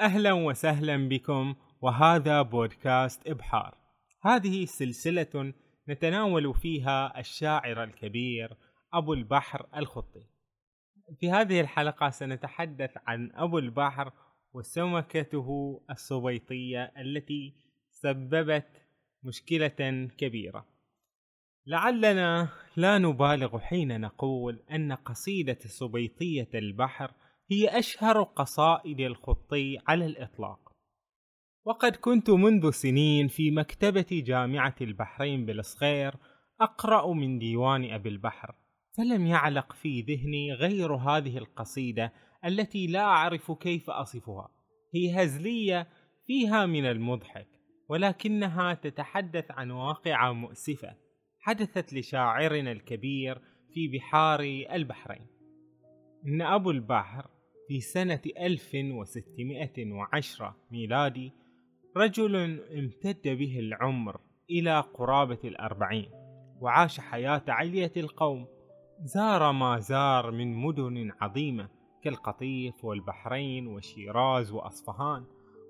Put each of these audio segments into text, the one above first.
أهلا وسهلا بكم وهذا بودكاست إبحار. هذه سلسلة نتناول فيها الشاعر الكبير أبو البحر الخطي. في هذه الحلقة سنتحدث عن أبو البحر وسمكته السبيطية التي سببت مشكلة كبيرة. لعلنا لا نبالغ حين نقول أن قصيدة سبيطية البحر هي أشهر قصائد الخطي على الإطلاق. وقد كنت منذ سنين في مكتبة جامعة البحرين بالصخير أقرأ من ديوان أبي البحر فلم يعلق في ذهني غير هذه القصيدة التي لا أعرف كيف أصفها. هي هزلية فيها من المضحك ولكنها تتحدث عن واقعة مؤسفة حدثت لشاعرنا الكبير في بحار البحرين. إن أبو البحر في سنة 1610 ميلادي رجل امتد به العمر إلى قرابة الأربعين وعاش حياة علية القوم. زار ما زار من مدن عظيمة كالقطيف والبحرين وشيراز وأصفهان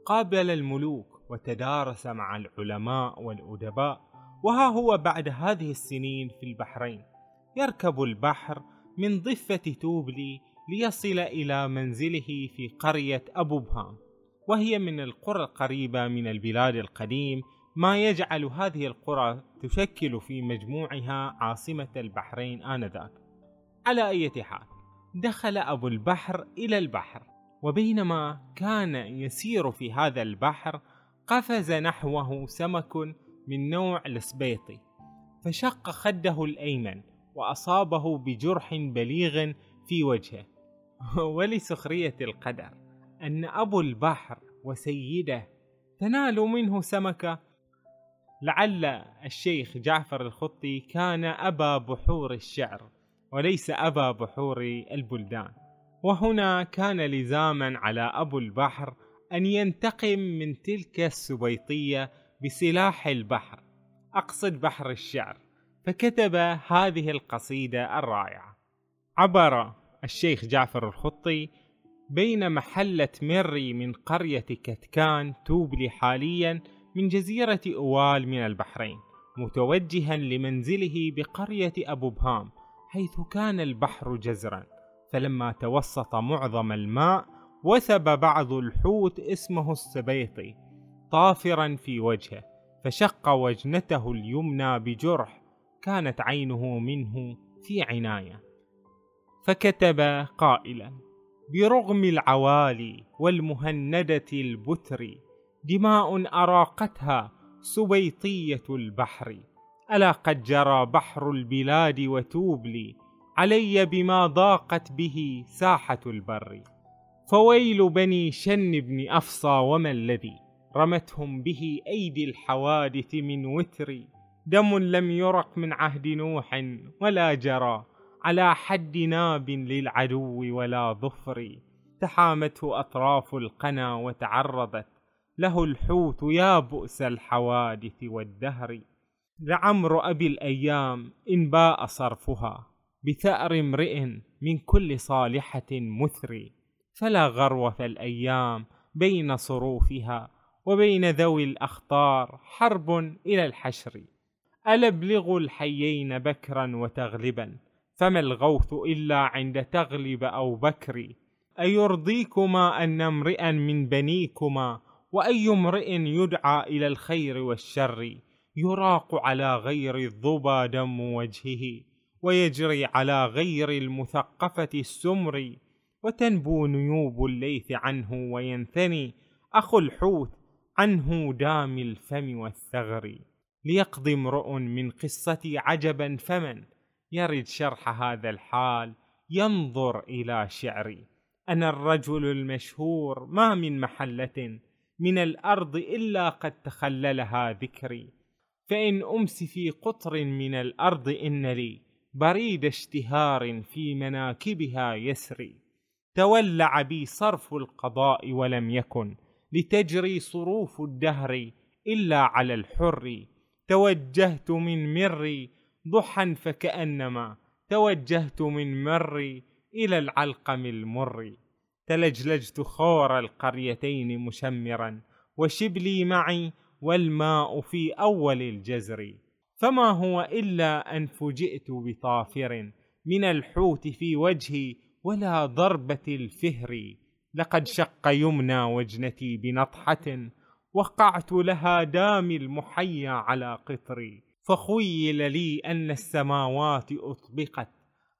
قابل الملوك وتدارس مع العلماء والأدباء وها هو بعد هذه السنين في البحرين. يركب البحر من ضفة توبلي ليصل إلى منزله في قرية أبو بهام وهي من القرى القريبة من البلاد القديم. ما يجعل هذه القرى تشكل في مجموعها عاصمة البحرين آنذاك. على أي حال دخل أبو البحر إلى البحر وبينما كان يسير في هذا البحر قفز نحوه سمك من نوع السبيطي فشق خده الأيمن وأصابه بجرح بليغ في وجهه. ولسخرية القدر أن أبو البحر وسيده تنال منه سمكة. لعل الشيخ جعفر الخطي كان أبا بحور الشعر وليس أبا بحور البلدان. وهنا كان لزاما على أبو البحر أن ينتقم من تلك السبيطية بسلاح البحر. أقصد بحر الشعر فكتب هذه القصيدة الرائعة. عبر الشيخ جعفر الخطي بين محلة مري من قرية كتكان توبلي حاليا من جزيرة أوال من البحرين متوجها لمنزله بقرية أبو بهام حيث كان البحر جزرا. فلما توسط معظم الماء وثب بعض الحوت اسمه السبيطي طافرا في وجهه فشق وجنته اليمنى بجرح كانت عينه منه في عناية. فكتب قائلا برغم العوالي والمهندة البتر دماء أراقتها سبيطية البحر. ألا قد جرى بحر البلاد وتوبلي علي بما ضاقت به ساحة البر. فويل بني شن بن أفصى وما الذي رمتهم به أيدي الحوادث من وتر؟ دم لم يرق من عهد نوح ولا جرى على حد ناب للعدو ولا ظفر. تحامته أطراف القنا وتعرضت. له الحوت يا بؤس الحوادث والدهر. لعمر أبي الأيام إن باء صرفها. بثأر امرئ من كل صالحة مثري فلا غرو في الأيام بين صروفها وبين ذوي الأخطار حرب إلى الحشر. ألبلغ الحيين بكرا وتغلبا. فما الغوث إلا عند تغلب أو بكر. أيرضيكما أن امرئا من بنيكما؟ وأي امرئ يدعى إلى الخير والشر؟ يراق على غير الظبا دم وجهه ويجري على غير المثقفة السمر. وتنبو نيوب الليث عنه وينثني أخو الحوت عنه دام الفم والثغر. ليقضي امرؤ من قصتي عجبا فمن؟ يرد شرح هذا الحال ينظر إلى شعري. أنا الرجل المشهور ما من محلة من الأرض إلا قد تخللها ذكري. فإن أمس في قطر من الأرض إن لي بريد اشتهار في مناكبها يسري. تولع بي صرف القضاء ولم يكن لتجري صروف الدهر إلا على الحر. توجهت من مري ضحى فكأنما توجهت من مري إلى العلقم المر. تلجلجت خور القريتين مشمرا وشبلي معي والماء في أول الجزر. فما هو إلا أن فجئت بطافر من الحوت في وجهي ولا ضربة الفهر. لقد شق يمنى وجنتي بنطحة وقعت لها دامي المحيا على قطري. فخيل لي أن السماوات أطبقت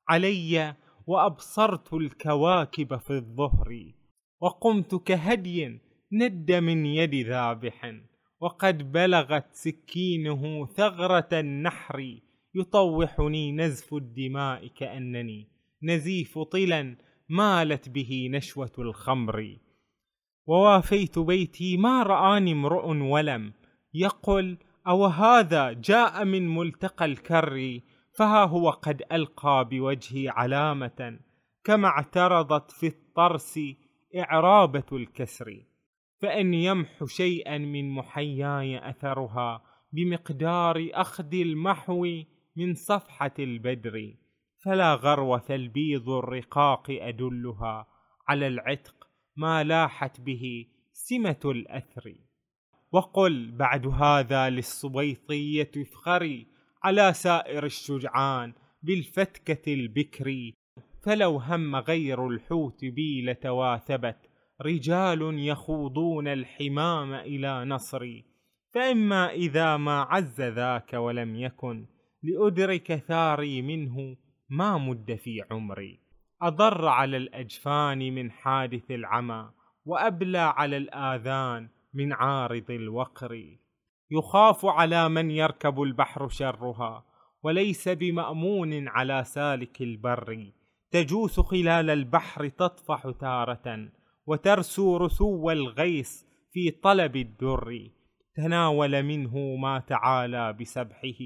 علي وأبصرت الكواكب في الظهر وقمت كهدي ند من يد ذابح وقد بلغت سكينه ثغرة النحر يطوحني نزف الدماء كأنني نزيف طلا مالت به نشوة الخمر. ووافيت بيتي ما رآني امرؤ ولم يقل أو هذا جاء من ملتقى الكر فها هو قد ألقى بوجهي علامة كما اعترضت في الطرس إعرابة الكسر. فإن يمح شيئا من محياي أثرها بمقدار أخذ المحو من صفحة البدر فلا غروة البيض الرقاق أدلها على العتق ما لاحت به سمة الأثر. وقل بعد هذا للصبيطية افخري على سائر الشجعان بالفتكة البكر. فلو هم غير الحوت بي لتواثبت رجال يخوضون الحمام إلى نصري فإما إذا ما عز ذاك ولم يكن لأدرك ثاري منه ما مد في عمري أضر على الأجفان من حادث العمى وأبلى على الآذان من عارض الوقر. يخاف على من يركب البحر شرها وليس بمأمون على سالك البر. تجوس خلال البحر تطفح تارة وترسو رسو الغيث في طلب الدر. تناول منه ما تعالى بسبحه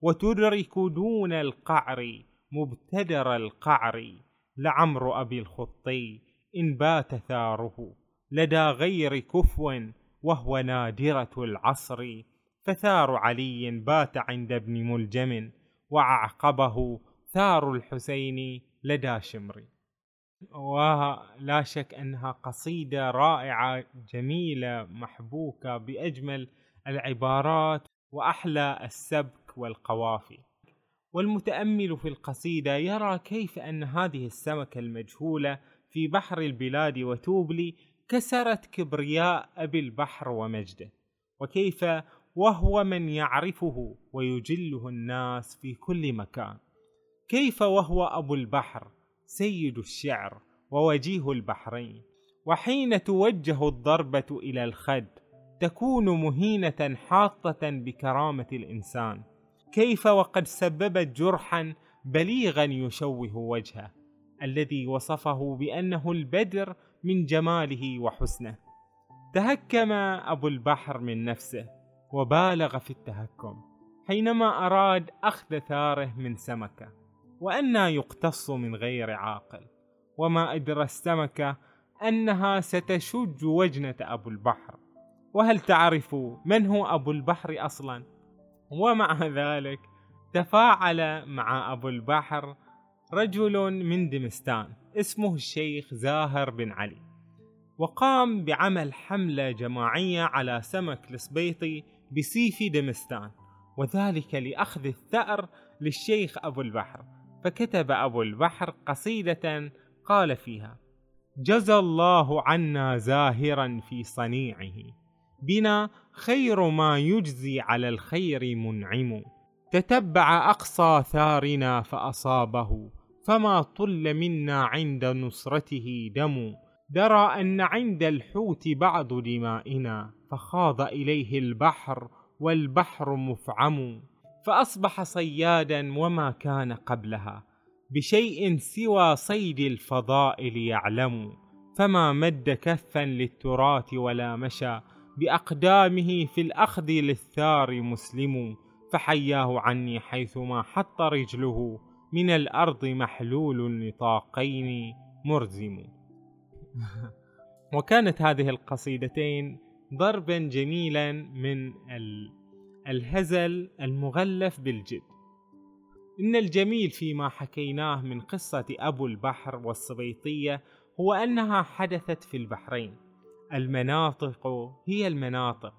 وتدرك دون القعر مبتدر القعر. لعمر أبي الخطي إن بات ثاره لدى غير كفو. وهو نادرة العصر فثار علي بات عند ابن ملجم وأعقبه ثار الحسين لدى شمر. ولا شك أنها قصيدة رائعة جميلة محبوكة بأجمل العبارات وأحلى السبك والقوافي. والمتأمل في القصيدة يرى كيف أن هذه السمكة المجهولة في بحر البلاد وتوبلي كسرت كبرياء أبي البحر ومجده وكيف وهو من يعرفه ويجله الناس في كل مكان. كيف وهو أبو البحر سيد الشعر ووجيه البحرين. وحين توجه الضربة إلى الخد تكون مهينة حاطة بكرامة الإنسان. كيف وقد سببت جرحا بليغا يشوه وجهه الذي وصفه بأنه البدر من جماله وحسنه. تهكم أبو البحر من نفسه وبالغ في التهكم حينما أراد أخذ ثاره من سمكة وأنا يقتص من غير عاقل. وما أدرى السمكة أنها ستشج وجنة أبو البحر. وهل تعرف من هو أبو البحر أصلا؟ ومع ذلك تفاعل مع أبو البحر رجل من دمستان. اسمه الشيخ زاهر بن علي وقام بعمل حملة جماعية على سمك السبيطي بسيف دمستان وذلك لأخذ الثأر للشيخ أبو البحر فكتب أبو البحر قصيدة قال فيها جزى الله عنا زاهرا في صنيعه بنا خير ما يجزي على الخير منعم تتبع أقصى ثارنا فأصابه فما طل منا عند نصرته دم. درى أن عند الحوت بعض دمائنا فخاض إليه البحر والبحر مفعم. فأصبح صيادا وما كان قبلها بشيء سوى صيد الفضائل يعلم فما مد كفا للتراث ولا مشى بأقدامه في الأخذ للثار مسلم. فحياه عني حيثما حط رجله من الأرض محلول النطاقين مرزم. وكانت هذه القصيدتين ضربا جميلا من الهزل المغلف بالجد. إن الجميل فيما حكيناه من قصة أبو البحر والسبيطية هو أنها حدثت في البحرين. المناطق هي المناطق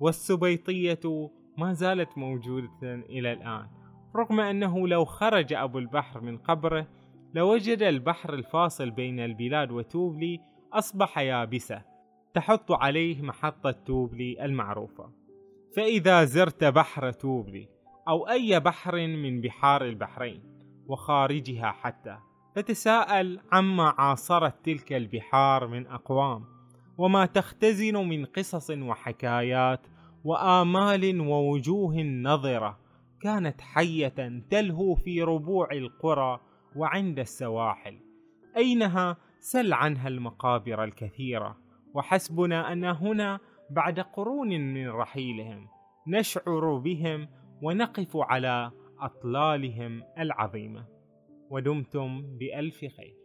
والسبيطية ما زالت موجودة إلى الآن. رغم أنه لو خرج أبو البحر من قبره لوجد البحر الفاصل بين البلاد وتوبلي أصبح يابسة. تحط عليه محطة توبلي المعروفة. فإذا زرت بحر توبلي أو أي بحر من بحار البحرين وخارجها حتى فتساءل عما عاصرت تلك البحار من أقوام وما تختزن من قصص وحكايات وآمال ووجوه نظرة. كانت حية تلهو في ربوع القرى وعند السواحل. أينها؟ سل عنها المقابر الكثيرة. وحسبنا أن هنا بعد قرون من رحيلهم نشعر بهم ونقف على أطلالهم العظيمة. ودمتم بألف خير.